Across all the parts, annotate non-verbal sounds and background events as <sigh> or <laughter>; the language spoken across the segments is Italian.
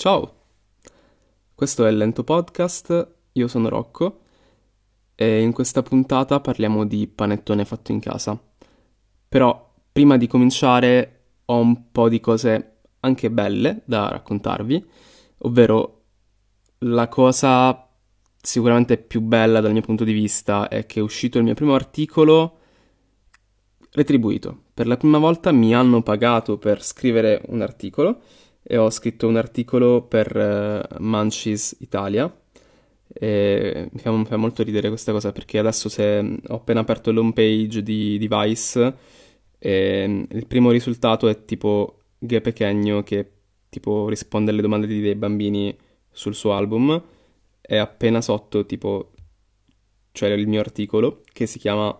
Ciao, questo è il Lento Podcast, io sono Rocco e in questa puntata parliamo di panettone fatto in casa. Però prima di cominciare ho un po' di cose anche belle da raccontarvi, ovvero la cosa sicuramente più bella dal mio punto di vista è che è uscito il mio primo articolo retribuito. Per la prima volta mi hanno pagato per scrivere un articolo e ho scritto un articolo per uh, Munchies Italia. E mi fa, mi fa, molto ridere questa cosa perché adesso se ho appena aperto l'home page di, di Vice e il primo risultato è tipo Gue Pechegno che tipo risponde alle domande dei bambini sul suo album e appena sotto tipo c'è il mio articolo che si chiama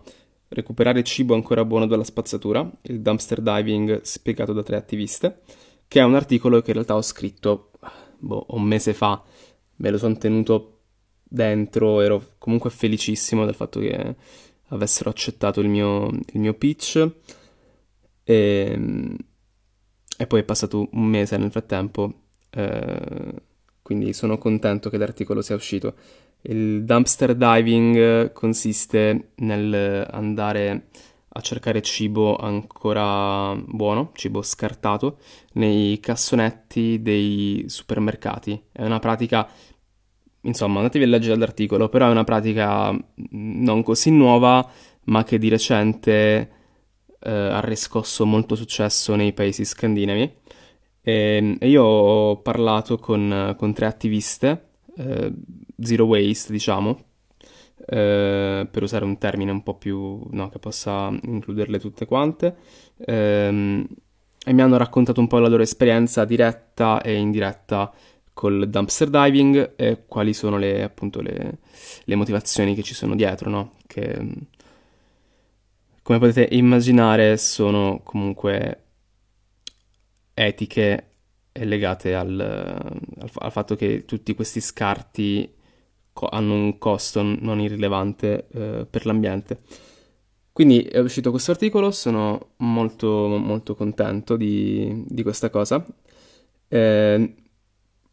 Recuperare cibo ancora buono dalla spazzatura, il dumpster diving spiegato da tre attiviste che è un articolo che in realtà ho scritto boh, un mese fa, me lo sono tenuto dentro, ero comunque felicissimo del fatto che avessero accettato il mio, il mio pitch e, e, poi è passato un mese nel frattempo, eh, quindi sono contento che l'articolo sia uscito. Il dumpster diving consiste nel andare a cercare cibo ancora buono, cibo scartato, nei cassonetti dei supermercati. È una pratica, insomma, andatevi a leggere l'articolo, però è una pratica non così nuova, ma che di recente eh, ha riscosso molto successo nei paesi scandinavi. E, e io ho parlato con, con tre attiviste, eh, zero waste, diciamo, eh, per usare un termine un po' più no, che possa includerle tutte quante. Ehm, e mi hanno raccontato un po' la loro esperienza diretta e indiretta col dumpster diving e quali sono le, appunto, le, le motivazioni che ci sono dietro, no? Che, come potete immaginare, sono comunque etiche e legate al, al, al fatto che tutti questi scarti hanno un costo non irrilevante eh, per l'ambiente. Quindi è uscito questo articolo, sono molto, molto contento di, di questa cosa. Eh,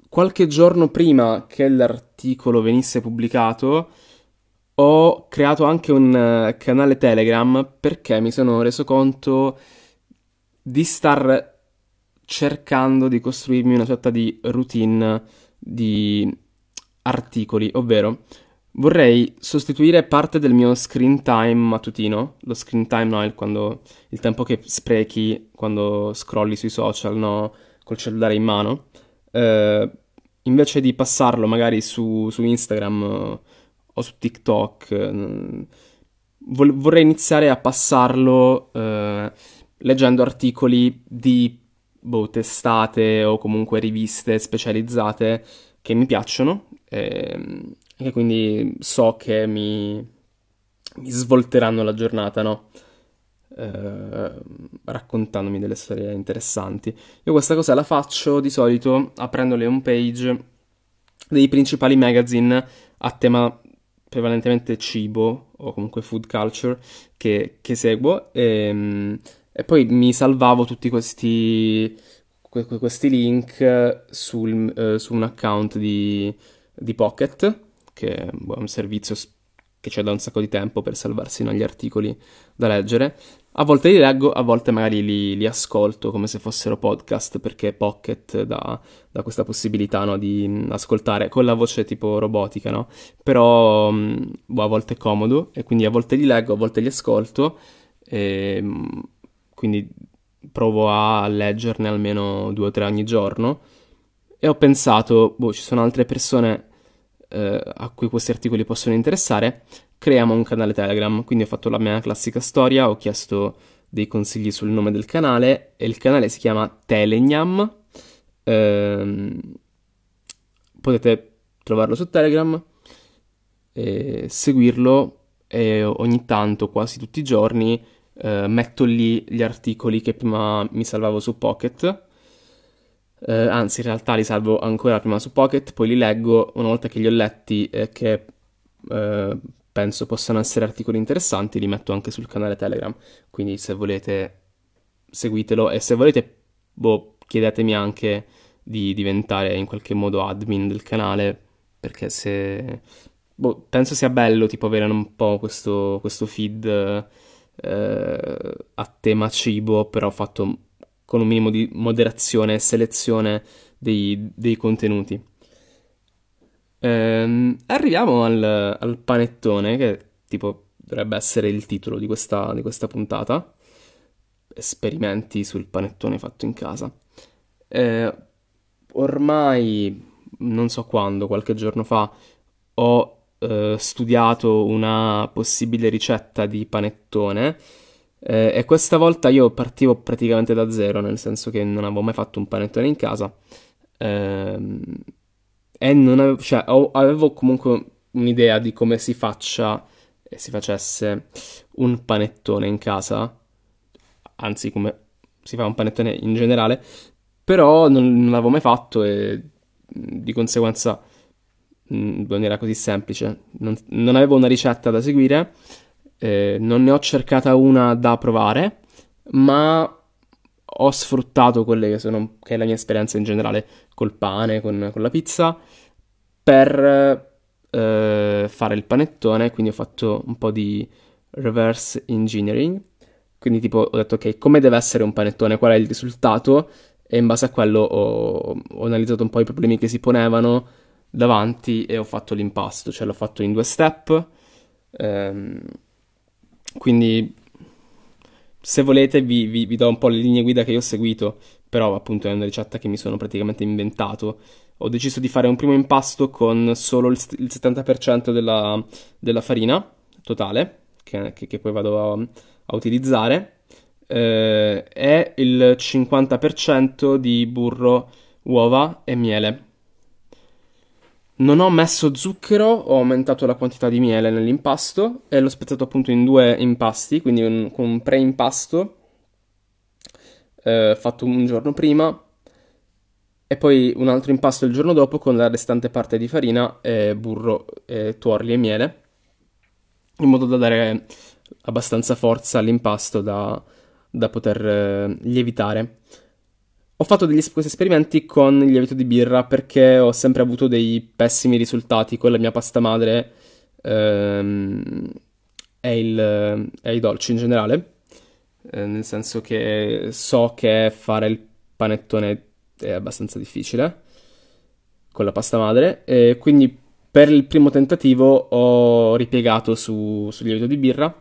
qualche giorno prima che l'articolo venisse pubblicato, ho creato anche un uh, canale Telegram perché mi sono reso conto di star cercando di costruirmi una sorta di routine di articoli, ovvero vorrei sostituire parte del mio screen time mattutino, lo screen time no, è quando, il tempo che sprechi quando scrolli sui social, no, col cellulare in mano, eh, invece di passarlo magari su, su Instagram o su TikTok, eh, vorrei iniziare a passarlo eh, leggendo articoli di boh, testate o comunque riviste specializzate che mi piacciono e, e quindi so che mi, mi svolteranno la giornata, no? Eh, raccontandomi delle storie interessanti. Io questa cosa la faccio di solito aprendo le home page dei principali magazine a tema prevalentemente cibo o comunque food culture che, che seguo e, e, poi mi salvavo tutti questi, questi link sul, uh, su un account di, di Pocket, che è un servizio che c'è da un sacco di tempo per salvarsi no, gli articoli da leggere. A volte li leggo, a volte magari li, li ascolto come se fossero podcast, perché Pocket dà, dà questa possibilità no, di ascoltare con la voce tipo robotica, no? Però boh, a volte è comodo e quindi a volte li leggo, a volte li ascolto. E, quindi provo a leggerne almeno due o tre ogni giorno e ho pensato, boh, ci sono altre persone eh, a cui questi articoli possono interessare, creiamo un canale Telegram. Quindi ho fatto la mia classica storia, ho chiesto dei consigli sul nome del canale e il canale si chiama Telegnam. Eh, potete trovarlo su Telegram, e seguirlo e ogni tanto, quasi tutti i giorni, eh, metto lì gli articoli che prima mi salvavo su Pocket. Eh, anzi in realtà li salvo ancora prima su Pocket, poi li leggo una volta che li ho letti e che eh, penso possano essere articoli interessanti, li metto anche sul canale Telegram, quindi se volete seguitelo e se volete boh, chiedetemi anche di diventare in qualche modo admin del canale, perché se... Boh, penso sia bello tipo avere un po' questo, questo feed eh, a tema cibo, però fatto con un minimo di moderazione e selezione dei, dei contenuti. Ehm, arriviamo al, al, panettone, che tipo dovrebbe essere il titolo di questa, di questa puntata. Esperimenti sul panettone fatto in casa. Eh, ormai, non so quando, qualche giorno fa, ho eh, studiato una possibile ricetta di panettone. Eh, e questa volta io partivo praticamente da zero, nel senso che non avevo mai fatto un panettone in casa. Ehm, e non avevo, cioè, avevo comunque un'idea di come si faccia e si facesse un panettone in casa, anzi come si fa un panettone in generale, però non, non l'avevo mai fatto e di conseguenza non era così semplice. Non, non avevo una ricetta da seguire, eh, non ne ho cercata una da provare, ma ho sfruttato quelle che sono, che è la mia esperienza in generale col pane, con, con la pizza, per eh, fare il panettone, quindi ho fatto un po' di reverse engineering, quindi tipo ho detto ok, come deve essere un panettone, qual è il risultato, e in base a quello ho, ho analizzato un po' i problemi che si ponevano davanti e ho fatto l'impasto, cioè l'ho fatto in due step, ehm, quindi se volete vi, vi, vi, do un po' le linee guida che io ho seguito, però appunto è una ricetta che mi sono praticamente inventato. Ho deciso di fare un primo impasto con solo il, il 70% della, della, farina totale, che, che, che poi vado a, a utilizzare, eh, e il 50% di burro, uova e miele. Non ho messo zucchero, ho aumentato la quantità di miele nell'impasto e l'ho spezzato appunto in due impasti, quindi un, con un pre-impasto eh, fatto un giorno prima e poi un altro impasto il giorno dopo con la restante parte di farina, e burro, e tuorli e miele, in modo da dare abbastanza forza all'impasto da, da poter eh, lievitare. Ho fatto degli, questi esperimenti con il lievito di birra perché ho sempre avuto dei pessimi risultati con la mia pasta madre ehm, e, il, e, i dolci in generale. Eh, nel senso che so che fare il panettone è abbastanza difficile con la pasta madre. E quindi per il primo tentativo ho ripiegato su, sul lievito di birra.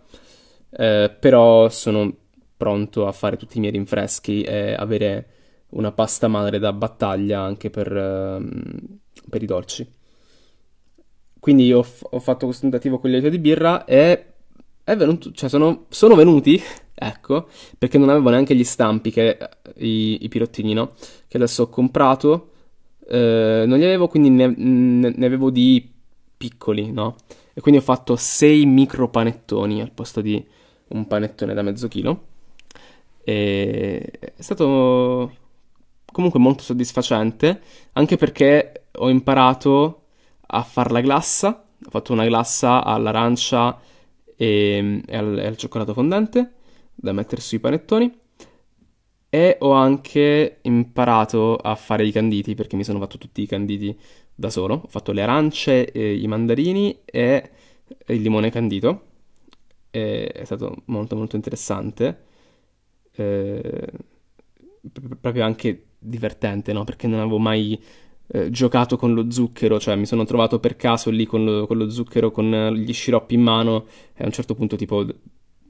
Eh, però sono pronto a fare tutti i miei rinfreschi e avere una pasta madre da battaglia anche per, uh, per i dolci. Quindi ho, f- ho, fatto questo tentativo con il lievito di birra e è venuto, cioè sono, sono venuti, <laughs> ecco, perché non avevo neanche gli stampi, che, i, i pirottini, no? Che adesso ho comprato, eh, non li avevo, quindi ne, ne avevo di piccoli, no? E quindi ho fatto 6 micro panettoni al posto di un panettone da mezzo chilo. E è stato comunque molto soddisfacente, anche perché ho imparato a fare la glassa, ho fatto una glassa all'arancia e, e, al, e al cioccolato fondente da mettere sui panettoni e ho anche imparato a fare i canditi perché mi sono fatto tutti i canditi da solo. Ho fatto le arance, i mandarini e il limone candito. E è stato molto molto interessante. Eh, proprio anche divertente, no? Perché non avevo mai eh, giocato con lo zucchero, cioè mi sono trovato per caso lì con lo, con lo zucchero, con gli sciroppi in mano e a un certo punto tipo,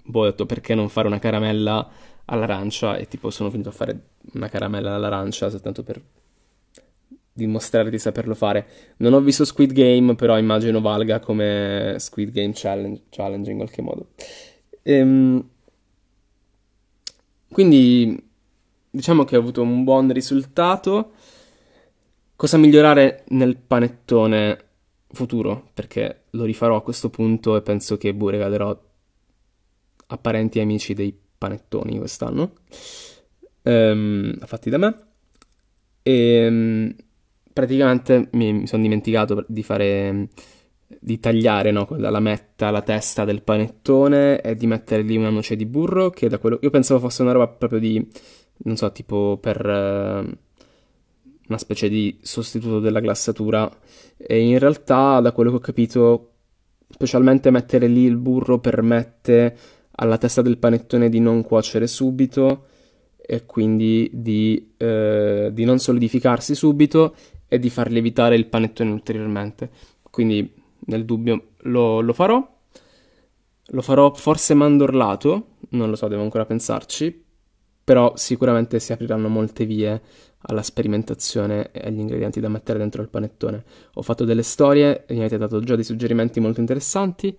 boh, ho detto perché non fare una caramella all'arancia e tipo sono finito a fare una caramella all'arancia soltanto per dimostrare di saperlo fare. Non ho visto Squid Game, però immagino valga come Squid Game Challenge, challenge in qualche modo. Ehm, quindi diciamo che ho avuto un buon risultato. Cosa migliorare nel panettone futuro? Perché lo rifarò a questo punto e penso che boh, regalerò a parenti e amici dei panettoni quest'anno, ehm, fatti da me. E um, praticamente mi, sono dimenticato di fare di tagliare no, la lametta, la testa del panettone e di mettere lì una noce di burro che da quello io pensavo fosse una roba proprio di non so, tipo per, una specie di sostituto della glassatura e in realtà da quello che ho capito specialmente mettere lì il burro permette alla testa del panettone di non cuocere subito e quindi di, eh, di non solidificarsi subito e di far lievitare il panettone ulteriormente. Quindi nel dubbio lo, lo farò. Lo farò forse mandorlato, non lo so, devo ancora pensarci, però sicuramente si apriranno molte vie alla sperimentazione e agli ingredienti da mettere dentro il panettone. Ho fatto delle storie, mi avete dato già dei suggerimenti molto interessanti,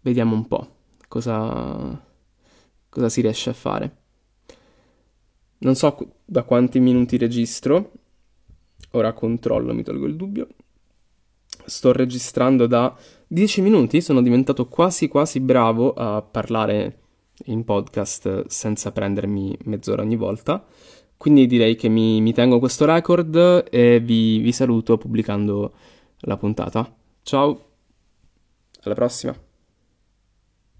vediamo un po' cosa, cosa si riesce a fare. Non so da quanti minuti registro, ora controllo, mi tolgo il dubbio. Sto registrando da 10 minuti, sono diventato quasi quasi bravo a parlare in podcast senza prendermi mezz'ora ogni volta. Quindi direi che mi, mi tengo questo record e vi, vi saluto pubblicando la puntata. Ciao, alla prossima.